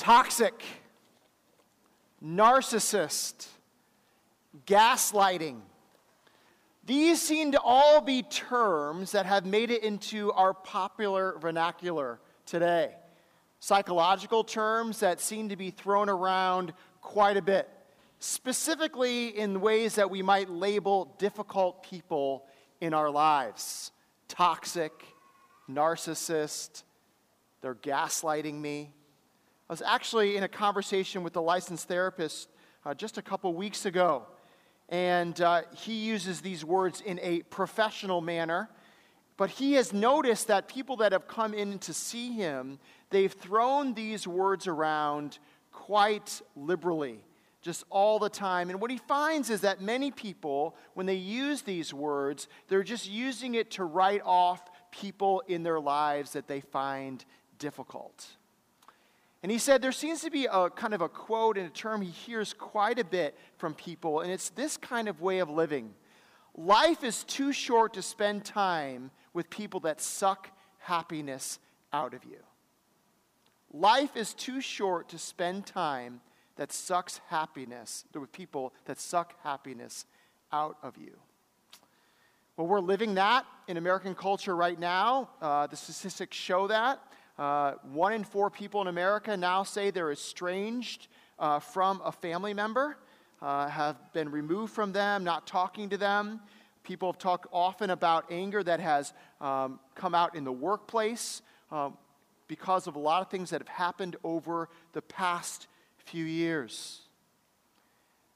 toxic, narcissist, gaslighting. These seem to all be terms that have made it into our popular vernacular today. Psychological terms that seem to be thrown around quite a bit, specifically in ways that we might label difficult people in our lives toxic, narcissist, they're gaslighting me. I was actually in a conversation with a licensed therapist uh, just a couple weeks ago, and uh, he uses these words in a professional manner. But he has noticed that people that have come in to see him, they've thrown these words around quite liberally, just all the time. And what he finds is that many people, when they use these words, they're just using it to write off people in their lives that they find difficult. And he said there seems to be a kind of a quote and a term he hears quite a bit from people, and it's this kind of way of living. Life is too short to spend time with people that suck happiness out of you. Life is too short to spend time that sucks happiness with people that suck happiness out of you. Well, we're living that in American culture right now. Uh, the statistics show that. Uh, one in four people in America now say they're estranged uh, from a family member, uh, have been removed from them, not talking to them. People have talked often about anger that has um, come out in the workplace um, because of a lot of things that have happened over the past few years.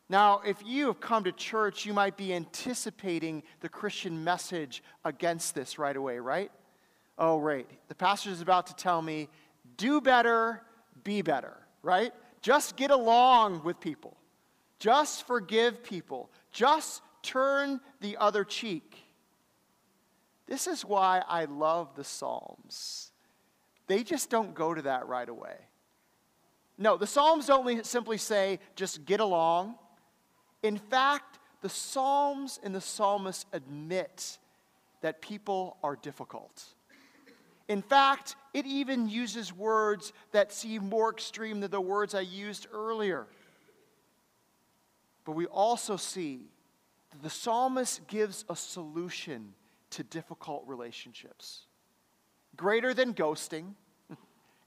Now, if you have come to church, you might be anticipating the Christian message against this right away, right? Oh, right, the pastor is about to tell me, do better, be better, right? Just get along with people. Just forgive people. Just turn the other cheek. This is why I love the Psalms. They just don't go to that right away. No, the Psalms don't simply say, just get along. In fact, the Psalms and the psalmists admit that people are difficult. In fact, it even uses words that seem more extreme than the words I used earlier. But we also see that the psalmist gives a solution to difficult relationships greater than ghosting,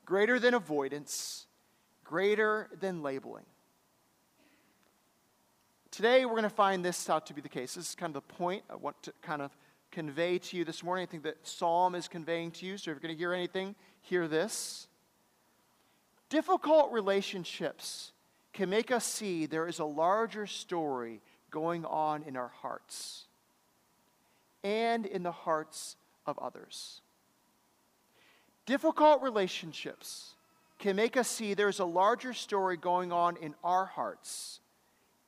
greater than avoidance, greater than labeling. Today, we're going to find this out to be the case. This is kind of the point I want to kind of convey to you this morning, I think that Psalm is conveying to you. So if you're going to hear anything, hear this. Difficult relationships can make us see there is a larger story going on in our hearts and in the hearts of others. Difficult relationships can make us see there's a larger story going on in our hearts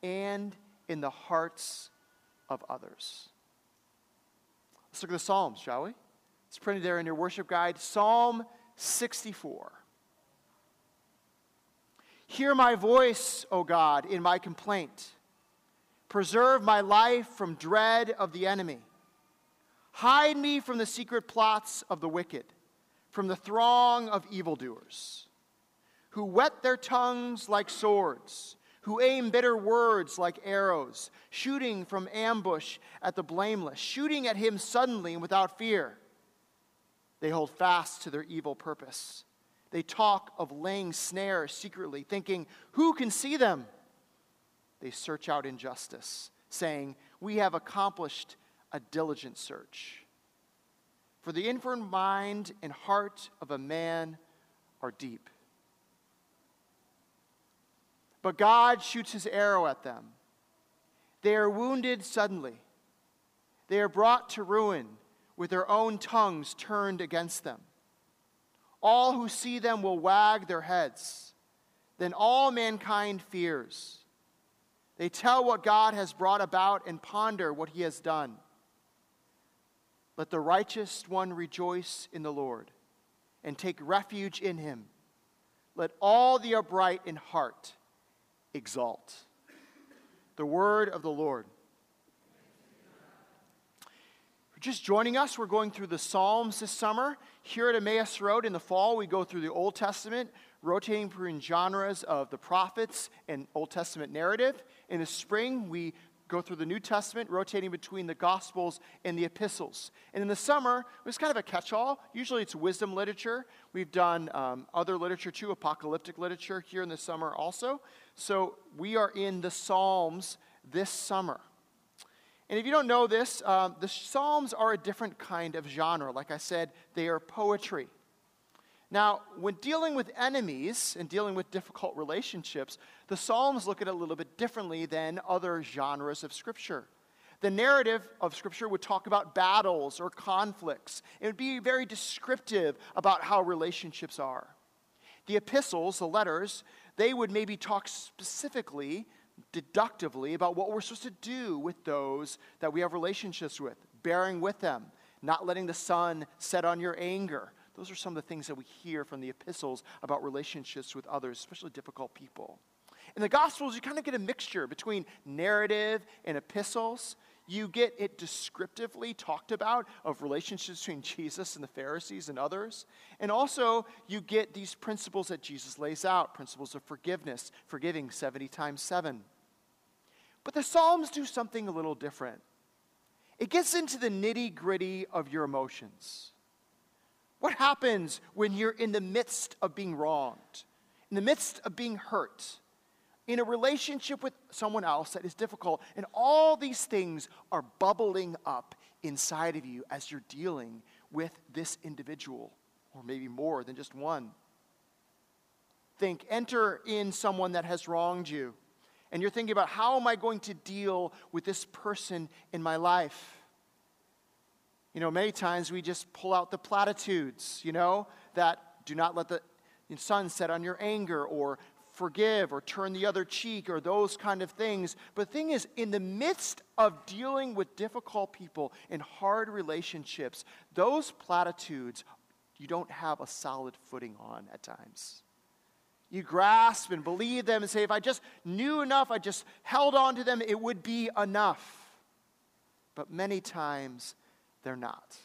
and in the hearts of others. Let's look at the Psalms, shall we? It's printed there in your worship guide. Psalm 64. Hear my voice, O God, in my complaint. Preserve my life from dread of the enemy. Hide me from the secret plots of the wicked, from the throng of evildoers, who whet their tongues like swords who aim bitter words like arrows, shooting from ambush at the blameless, shooting at him suddenly and without fear. They hold fast to their evil purpose. They talk of laying snares secretly, thinking, Who can see them? They search out injustice, saying, We have accomplished a diligent search. For the inward mind and heart of a man are deep. But God shoots his arrow at them. They are wounded suddenly. They are brought to ruin with their own tongues turned against them. All who see them will wag their heads. Then all mankind fears. They tell what God has brought about and ponder what he has done. Let the righteous one rejoice in the Lord and take refuge in him. Let all the upright in heart exalt. The word of the Lord. just joining us, we're going through the Psalms this summer. Here at Emmaus Road in the fall, we go through the Old Testament, rotating between genres of the prophets and Old Testament narrative. In the spring, we go through the New Testament, rotating between the Gospels and the epistles. And in the summer, it was kind of a catch all. Usually it's wisdom literature. We've done um, other literature too, apocalyptic literature here in the summer also. So we are in the Psalms this summer. And if you don't know this, um, the Psalms are a different kind of genre. Like I said, they are poetry. Now, when dealing with enemies and dealing with difficult relationships, the Psalms look at it a little bit differently than other genres of Scripture. The narrative of Scripture would talk about battles or conflicts. It would be very descriptive about how relationships are. The epistles, the letters, they would maybe talk specifically deductively about what we're supposed to do with those that we have relationships with, bearing with them, not letting the sun set on your anger. Those are some of the things that we hear from the epistles about relationships with others, especially difficult people. In the Gospels, you kind of get a mixture between narrative and epistles. You get it descriptively talked about of relationships between Jesus and the Pharisees and others. And also, you get these principles that Jesus lays out principles of forgiveness, forgiving 70 times 7. But the Psalms do something a little different. It gets into the nitty gritty of your emotions. What happens when you're in the midst of being wronged, in the midst of being hurt? in a relationship with someone else that is difficult. And all these things are bubbling up inside of you as you're dealing with this individual, or maybe more than just one. Think, enter in someone that has wronged you, and you're thinking about how am I going to deal with this person in my life? You know, many times we just pull out the platitudes, you know, that do not let the sun set on your anger, or forgive or turn the other cheek or those kind of things. But the thing is, in the midst of dealing with difficult people in hard relationships, those platitudes you don't have a solid footing on at times. You grasp and believe them and say, if I just knew enough, I just held on to them, it would be enough. But many times they're not.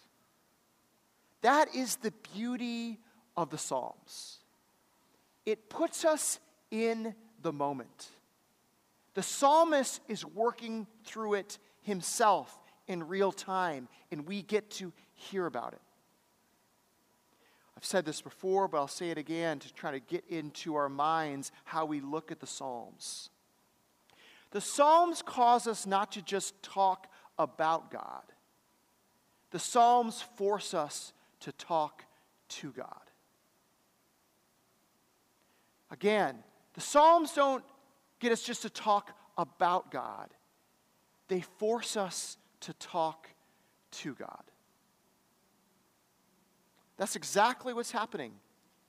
That is the beauty of the Psalms. It puts us in the moment. The psalmist is working through it himself in real time, and we get to hear about it. I've said this before, but I'll say it again to try to get into our minds how we look at the Psalms. The Psalms cause us not to just talk about God, the Psalms force us to talk to God. Again, the Psalms don't get us just to talk about God, they force us to talk to God. That's exactly what's happening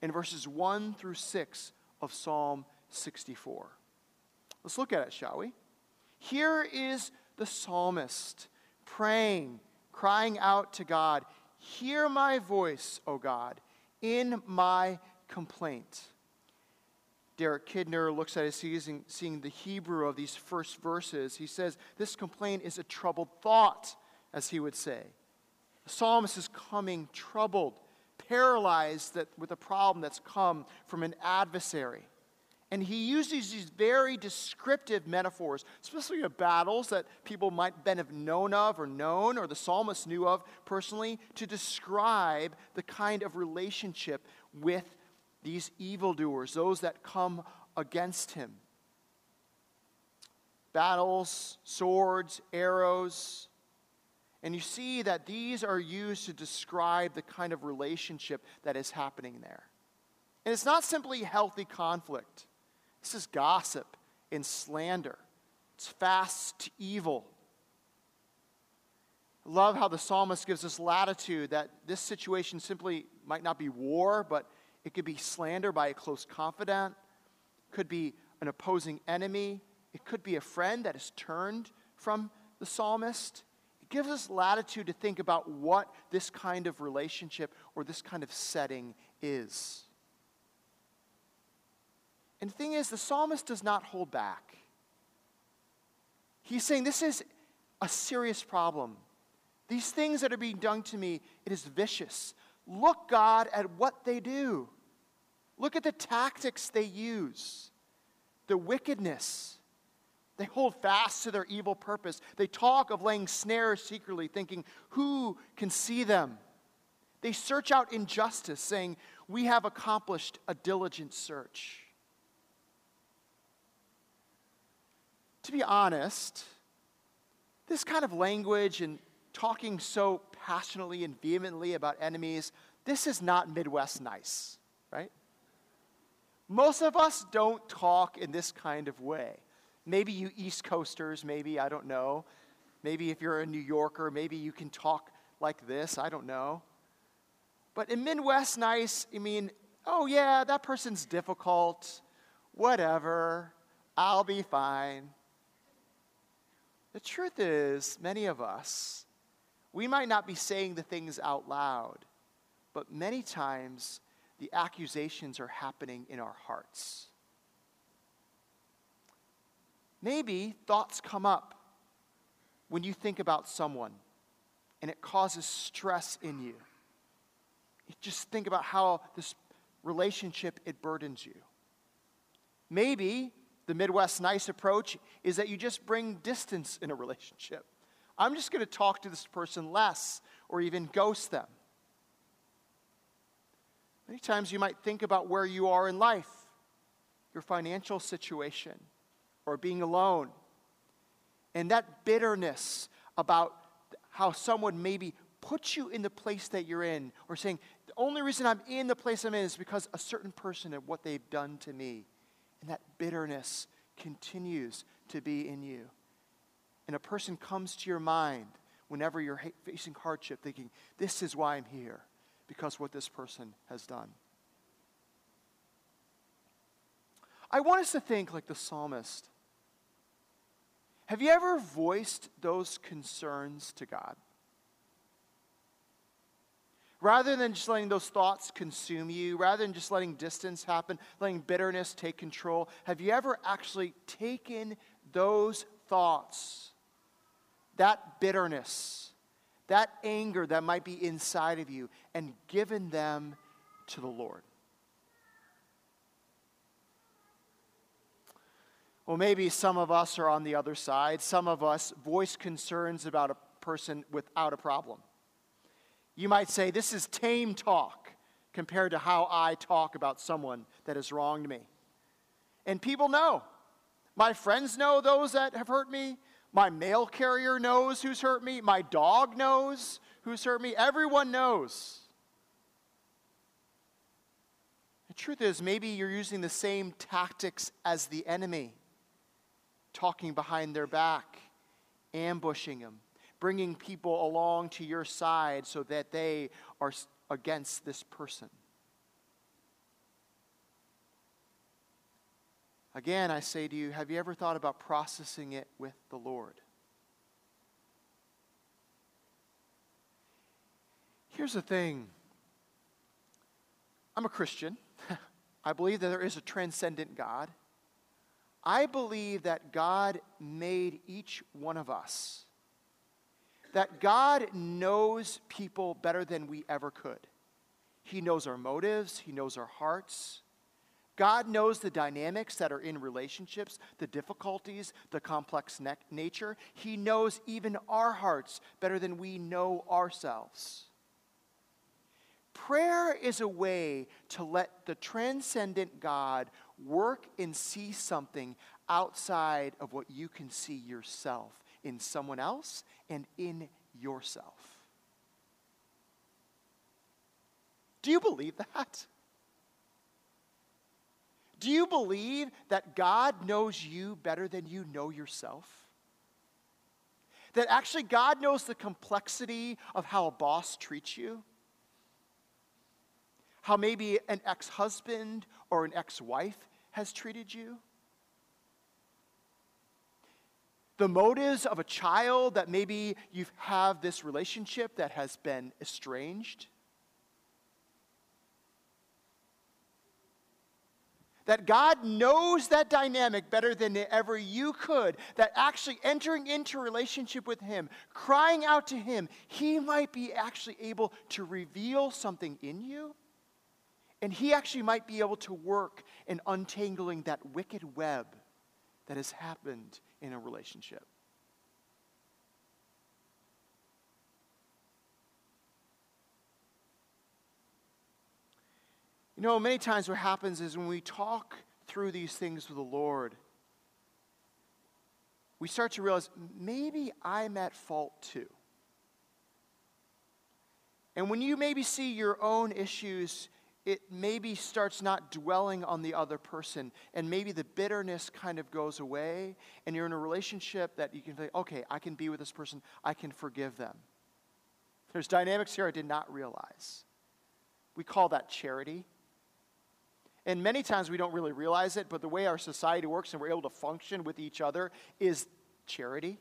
in verses 1 through 6 of Psalm 64. Let's look at it, shall we? Here is the psalmist praying, crying out to God, Hear my voice, O God, in my complaint. Derek Kidner looks at it, seeing, seeing the Hebrew of these first verses. He says, This complaint is a troubled thought, as he would say. The psalmist is coming troubled, paralyzed that, with a problem that's come from an adversary. And he uses these very descriptive metaphors, especially of battles that people might then have known of or known, or the psalmist knew of personally, to describe the kind of relationship with these evildoers, those that come against him. Battles, swords, arrows. And you see that these are used to describe the kind of relationship that is happening there. And it's not simply healthy conflict, this is gossip and slander, it's fast to evil. I love how the psalmist gives us latitude that this situation simply might not be war, but it could be slander by a close confidant, could be an opposing enemy, it could be a friend that has turned from the psalmist. It gives us latitude to think about what this kind of relationship or this kind of setting is. And the thing is, the psalmist does not hold back. He's saying this is a serious problem. These things that are being done to me, it is vicious. Look, God, at what they do. Look at the tactics they use, the wickedness. They hold fast to their evil purpose. They talk of laying snares secretly, thinking, Who can see them? They search out injustice, saying, We have accomplished a diligent search. To be honest, this kind of language and talking so passionately and vehemently about enemies, this is not Midwest nice, right? Most of us don't talk in this kind of way. Maybe you East Coasters, maybe, I don't know. Maybe if you're a New Yorker, maybe you can talk like this, I don't know. But in Midwest nice, I mean, oh yeah, that person's difficult, whatever, I'll be fine. The truth is, many of us, we might not be saying the things out loud, but many times the accusations are happening in our hearts. Maybe thoughts come up when you think about someone and it causes stress in you. You just think about how this relationship it burdens you. Maybe the Midwest nice approach is that you just bring distance in a relationship. I'm just going to talk to this person less or even ghost them. Many times you might think about where you are in life, your financial situation, or being alone. And that bitterness about how someone maybe puts you in the place that you're in, or saying, the only reason I'm in the place I'm in is because a certain person and what they've done to me. And that bitterness continues to be in you. And a person comes to your mind whenever you're facing hardship, thinking, This is why I'm here because what this person has done. I want us to think like the psalmist. Have you ever voiced those concerns to God? Rather than just letting those thoughts consume you, rather than just letting distance happen, letting bitterness take control, have you ever actually taken those thoughts, that bitterness, that anger that might be inside of you and given them to the Lord. Well, maybe some of us are on the other side. Some of us voice concerns about a person without a problem. You might say, This is tame talk compared to how I talk about someone that has wronged me. And people know. My friends know those that have hurt me. My mail carrier knows who's hurt me. My dog knows who's hurt me. Everyone knows. The truth is, maybe you're using the same tactics as the enemy, talking behind their back, ambushing them, bringing people along to your side so that they are against this person. Again, I say to you, have you ever thought about processing it with the Lord? Here's the thing I'm a Christian. I believe that there is a transcendent God. I believe that God made each one of us, that God knows people better than we ever could. He knows our motives, He knows our hearts. God knows the dynamics that are in relationships, the difficulties, the complex ne- nature. He knows even our hearts better than we know ourselves. Prayer is a way to let the transcendent God work and see something outside of what you can see yourself in someone else and in yourself. Do you believe that? Do you believe that God knows you better than you know yourself? That actually God knows the complexity of how a boss treats you? How maybe an ex husband or an ex wife has treated you? The motives of a child that maybe you have this relationship that has been estranged? That God knows that dynamic better than ever you could. That actually entering into relationship with Him, crying out to Him, He might be actually able to reveal something in you. And He actually might be able to work in untangling that wicked web that has happened in a relationship. You know, many times what happens is when we talk through these things with the Lord, we start to realize maybe I'm at fault too. And when you maybe see your own issues, it maybe starts not dwelling on the other person, and maybe the bitterness kind of goes away, and you're in a relationship that you can say, okay, I can be with this person, I can forgive them. There's dynamics here I did not realize. We call that charity. And many times we don't really realize it, but the way our society works and we're able to function with each other is charity.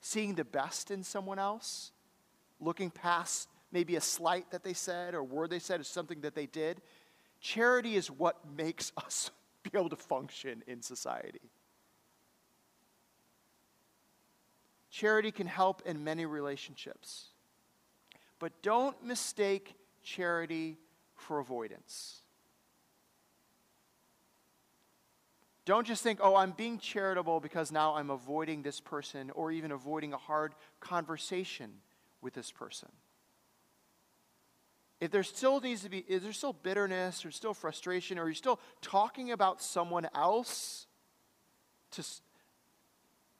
Seeing the best in someone else, looking past maybe a slight that they said or word they said or something that they did. Charity is what makes us be able to function in society. Charity can help in many relationships. But don't mistake charity for avoidance. Don't just think, oh, I'm being charitable because now I'm avoiding this person or even avoiding a hard conversation with this person. If there still needs to be, is there still bitterness or still frustration, or you're still talking about someone else to,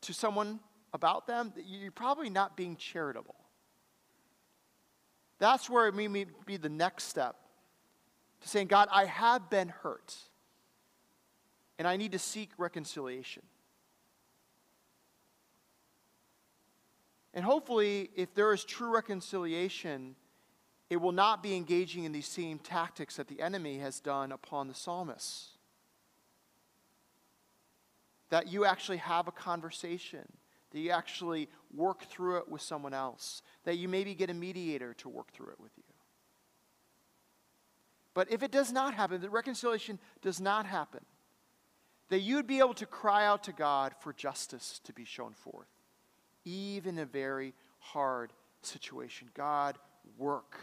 to someone about them, you're probably not being charitable. That's where it may be the next step to saying, God, I have been hurt and I need to seek reconciliation. And hopefully, if there is true reconciliation, it will not be engaging in these same tactics that the enemy has done upon the psalmist. That you actually have a conversation, that you actually work through it with someone else, that you maybe get a mediator to work through it with you. But if it does not happen, the reconciliation does not happen, that you'd be able to cry out to God for justice to be shown forth, even in a very hard situation. God, work.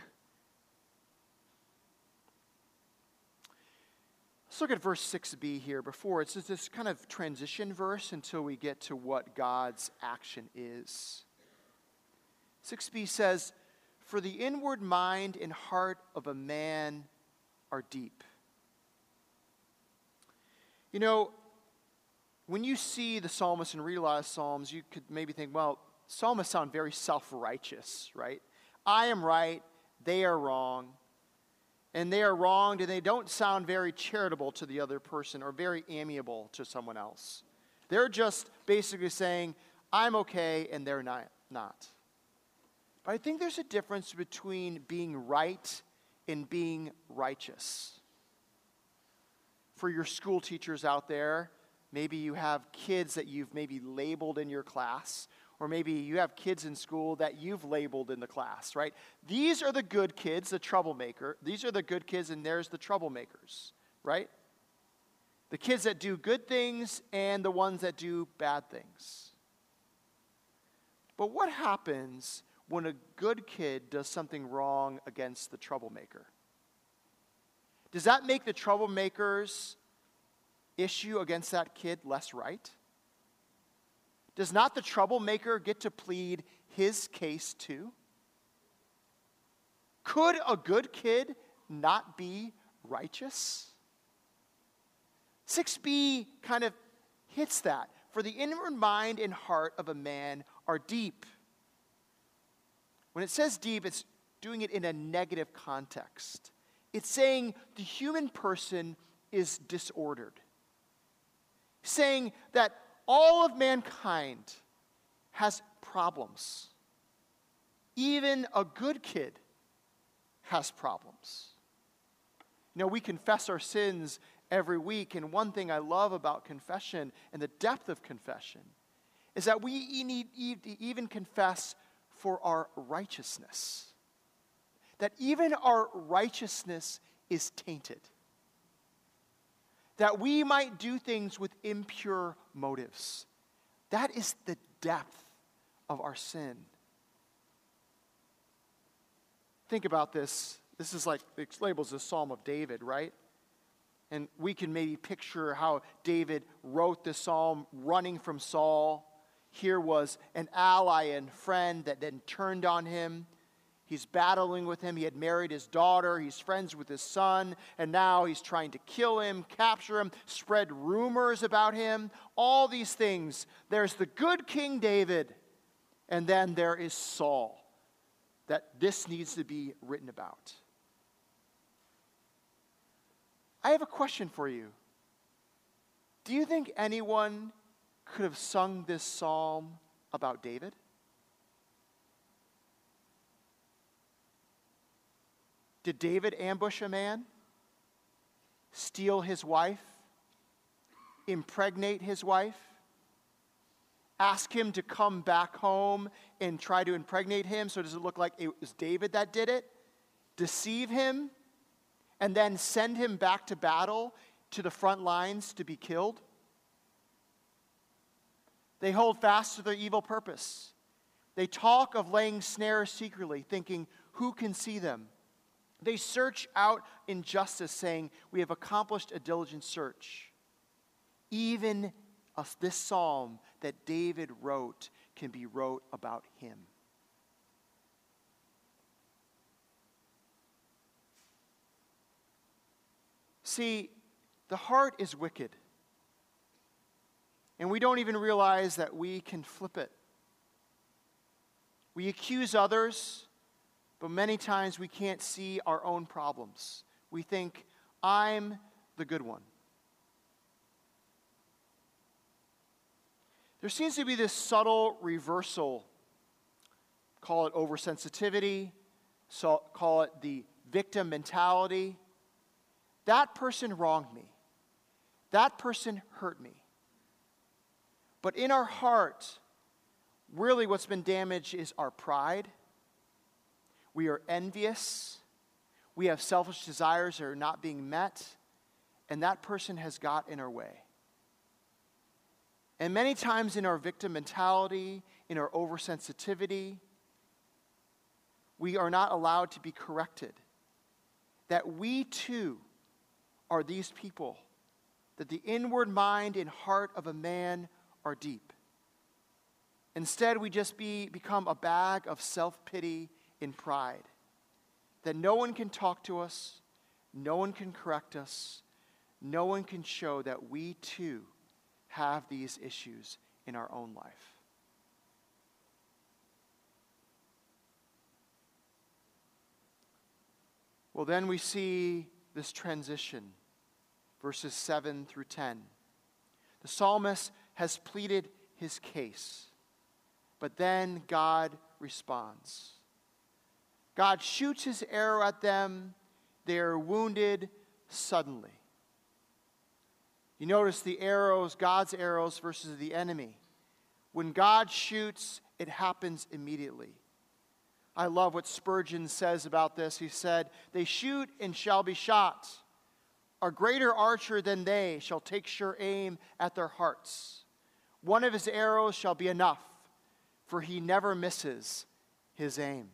Let's look at verse 6b here before. It's this kind of transition verse until we get to what God's action is. 6b says, For the inward mind and heart of a man are deep. You know, when you see the psalmist and read a lot of psalms, you could maybe think, well, psalmists sound very self righteous, right? I am right, they are wrong. And they are wronged, and they don't sound very charitable to the other person or very amiable to someone else. They're just basically saying, I'm okay, and they're not. not. But I think there's a difference between being right and being righteous. For your school teachers out there, maybe you have kids that you've maybe labeled in your class or maybe you have kids in school that you've labeled in the class, right? These are the good kids, the troublemaker. These are the good kids, and there's the troublemakers, right? The kids that do good things and the ones that do bad things. But what happens when a good kid does something wrong against the troublemaker? Does that make the troublemaker's issue against that kid less right? Does not the troublemaker get to plead his case too? Could a good kid not be righteous? 6b kind of hits that. For the inward mind and heart of a man are deep. When it says deep, it's doing it in a negative context. It's saying the human person is disordered. Saying that all of mankind has problems. Even a good kid has problems. You know, we confess our sins every week, and one thing I love about confession and the depth of confession is that we need even confess for our righteousness. That even our righteousness is tainted. That we might do things with impure motives. That is the depth of our sin. Think about this. This is like, it labels the Psalm of David, right? And we can maybe picture how David wrote the psalm running from Saul. Here was an ally and friend that then turned on him. He's battling with him. He had married his daughter. He's friends with his son. And now he's trying to kill him, capture him, spread rumors about him. All these things. There's the good King David. And then there is Saul. That this needs to be written about. I have a question for you. Do you think anyone could have sung this psalm about David? Did David ambush a man? Steal his wife? Impregnate his wife? Ask him to come back home and try to impregnate him? So, does it look like it was David that did it? Deceive him? And then send him back to battle to the front lines to be killed? They hold fast to their evil purpose. They talk of laying snares secretly, thinking, who can see them? They search out injustice, saying, We have accomplished a diligent search. Even this psalm that David wrote can be wrote about him. See, the heart is wicked. And we don't even realize that we can flip it. We accuse others but many times we can't see our own problems. We think, I'm the good one. There seems to be this subtle reversal. Call it oversensitivity, so call it the victim mentality. That person wronged me. That person hurt me. But in our heart, really what's been damaged is our pride we are envious. We have selfish desires that are not being met. And that person has got in our way. And many times in our victim mentality, in our oversensitivity, we are not allowed to be corrected. That we too are these people, that the inward mind and heart of a man are deep. Instead, we just be, become a bag of self pity in pride. That no one can talk to us, no one can correct us, no one can show that we too have these issues in our own life. Well, then we see this transition, verses 7 through 10. The psalmist has pleaded his case, but then God responds. God shoots his arrow at them. They are wounded suddenly. You notice the arrows, God's arrows versus the enemy. When God shoots, it happens immediately. I love what Spurgeon says about this. He said, They shoot and shall be shot. A greater archer than they shall take sure aim at their hearts. One of his arrows shall be enough, for he never misses his aim.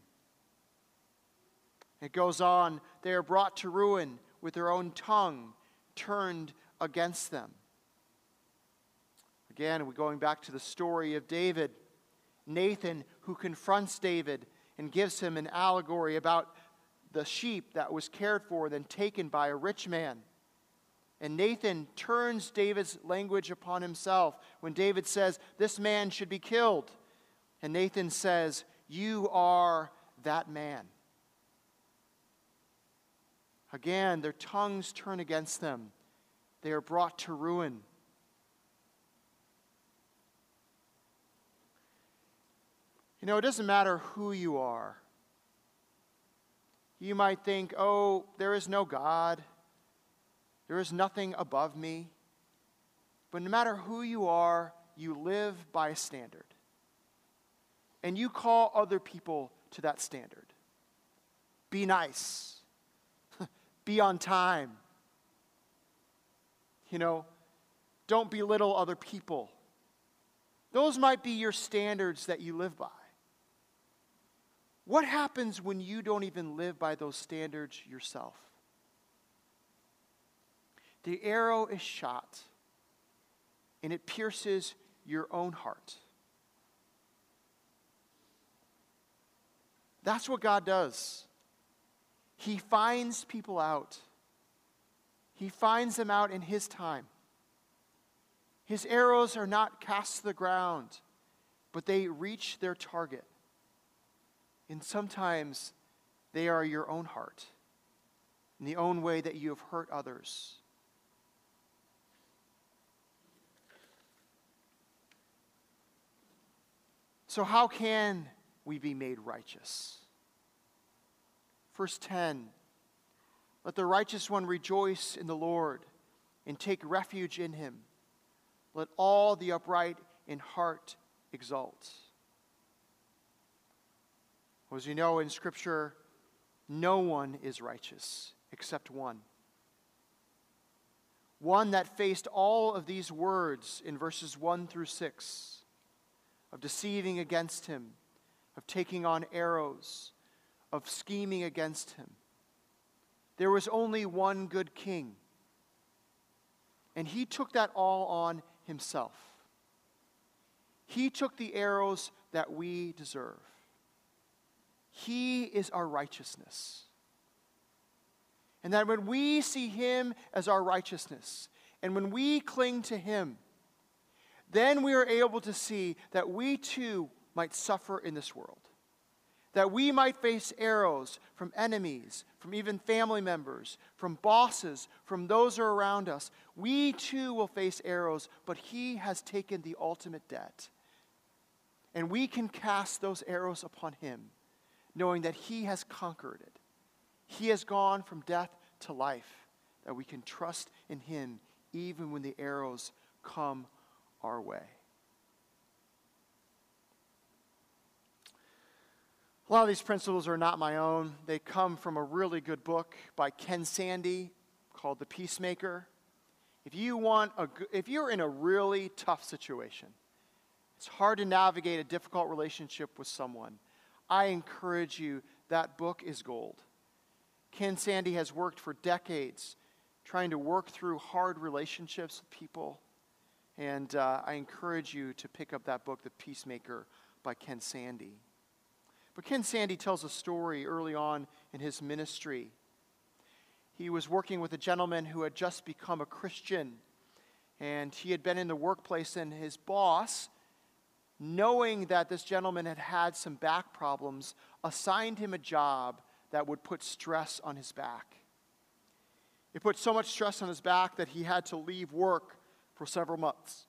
It goes on, they are brought to ruin with their own tongue turned against them. Again, we're going back to the story of David. Nathan, who confronts David and gives him an allegory about the sheep that was cared for, then taken by a rich man. And Nathan turns David's language upon himself when David says, This man should be killed. And Nathan says, You are that man. Again, their tongues turn against them. They are brought to ruin. You know, it doesn't matter who you are. You might think, oh, there is no God, there is nothing above me. But no matter who you are, you live by a standard. And you call other people to that standard. Be nice be on time. You know, don't belittle other people. Those might be your standards that you live by. What happens when you don't even live by those standards yourself? The arrow is shot and it pierces your own heart. That's what God does. He finds people out. He finds them out in His time. His arrows are not cast to the ground, but they reach their target. And sometimes they are your own heart, in the own way that you have hurt others. So, how can we be made righteous? Verse 10 Let the righteous one rejoice in the Lord and take refuge in him. Let all the upright in heart exult. Well, as you know in Scripture, no one is righteous except one. One that faced all of these words in verses 1 through 6 of deceiving against him, of taking on arrows, of scheming against him. There was only one good king. And he took that all on himself. He took the arrows that we deserve. He is our righteousness. And that when we see him as our righteousness, and when we cling to him, then we are able to see that we too might suffer in this world. That we might face arrows from enemies, from even family members, from bosses, from those who are around us. We too will face arrows, but He has taken the ultimate debt. And we can cast those arrows upon Him, knowing that He has conquered it. He has gone from death to life, that we can trust in Him even when the arrows come our way. A lot of these principles are not my own. They come from a really good book by Ken Sande called The Peacemaker. If you want a, if you're in a really tough situation, it's hard to navigate a difficult relationship with someone. I encourage you, that book is gold. Ken Sande has worked for decades trying to work through hard relationships with people. And uh, I encourage you to pick up that book, The Peacemaker by Ken Sande. But Ken Sande tells a story early on in his ministry. He was working with a gentleman who had just become a Christian, and he had been in the workplace, and his boss, knowing that this gentleman had had some back problems, assigned him a job that would put stress on his back. It put so much stress on his back that he had to leave work for several months.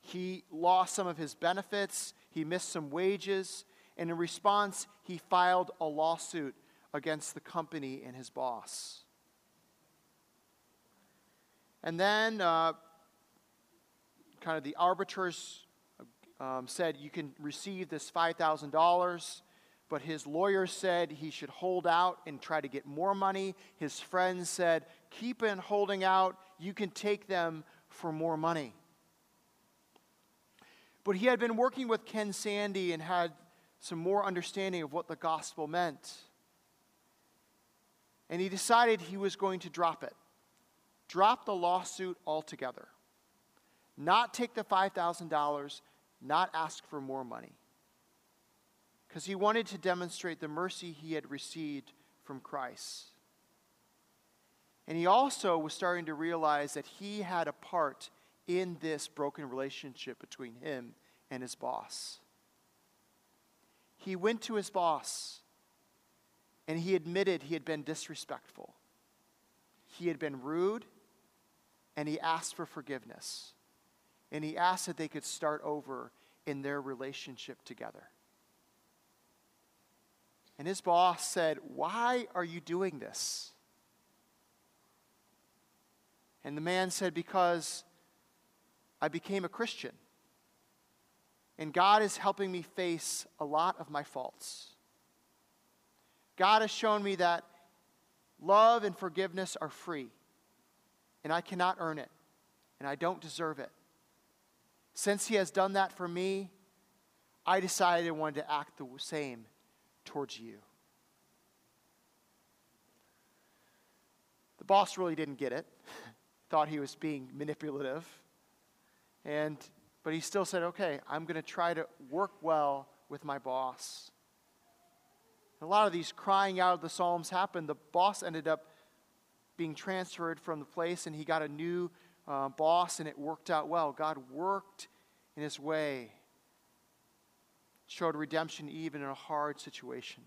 He lost some of his benefits, he missed some wages, and in response, he filed a lawsuit against the company and his boss. And then, uh, kind of the arbiters um, said you can receive this $5,000, but his lawyer said he should hold out and try to get more money. His friends said, keep on holding out, you can take them for more money. But he had been working with Ken Sande and had some more understanding of what the gospel meant. And he decided he was going to drop it, drop the lawsuit altogether, not take the $5,000, not ask for more money. Because he wanted to demonstrate the mercy he had received from Christ. And he also was starting to realize that he had a part in this broken relationship between him and his boss. He went to his boss and he admitted he had been disrespectful. He had been rude and he asked for forgiveness. And he asked that they could start over in their relationship together. And his boss said, Why are you doing this? And the man said, Because I became a Christian. And God is helping me face a lot of my faults. God has shown me that love and forgiveness are free. and I cannot earn it, and I don't deserve it. Since He has done that for me, I decided I wanted to act the same towards you. The boss really didn't get it, thought he was being manipulative. And, but he still said, okay, I'm going to try to work well with my boss. A lot of these crying out of the Psalms happened. The boss ended up being transferred from the place, and he got a new uh, boss, and it worked out well. God worked in his way, showed redemption even in a hard situation.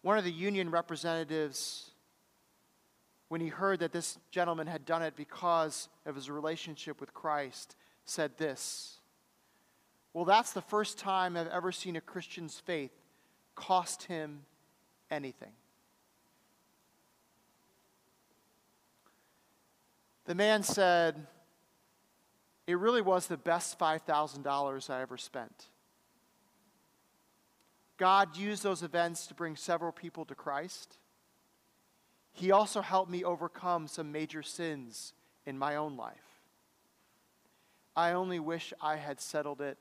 One of the union representatives, when he heard that this gentleman had done it because of his relationship with Christ, said this Well, that's the first time I've ever seen a Christian's faith cost him anything. The man said, It really was the best $5,000 I ever spent. God used those events to bring several people to Christ. He also helped me overcome some major sins in my own life. I only wish I had settled it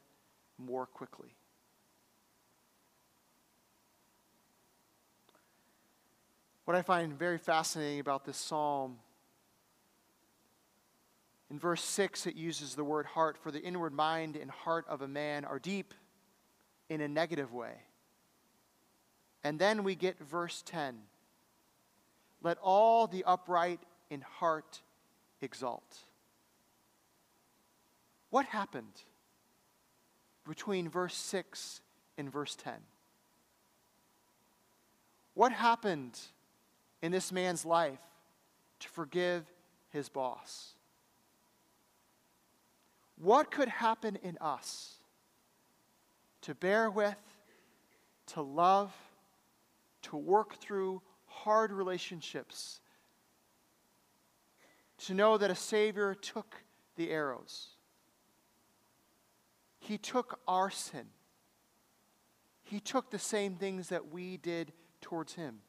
more quickly. What I find very fascinating about this psalm in verse 6, it uses the word heart, for the inward mind and heart of a man are deep in a negative way. And then we get verse 10 let all the upright in heart exalt. What happened between verse 6 and verse 10? What happened in this man's life to forgive his boss? What could happen in us to bear with, to love, to work through hard relationships, to know that a Savior took the arrows? He took our sin. He took the same things that we did towards Him.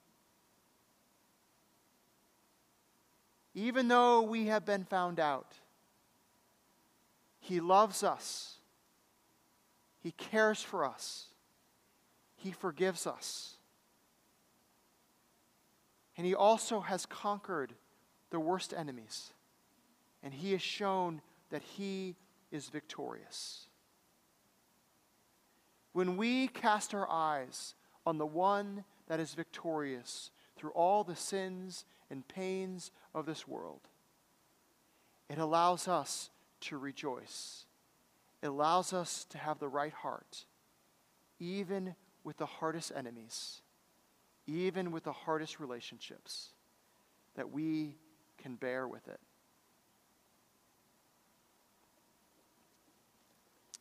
Even though we have been found out, he loves us. He cares for us. He forgives us. And He also has conquered the worst enemies. And He has shown that He is victorious. When we cast our eyes on the one that is victorious through all the sins and pains of this world, it allows us to rejoice. It allows us to have the right heart, even with the hardest enemies, even with the hardest relationships, that we can bear with it.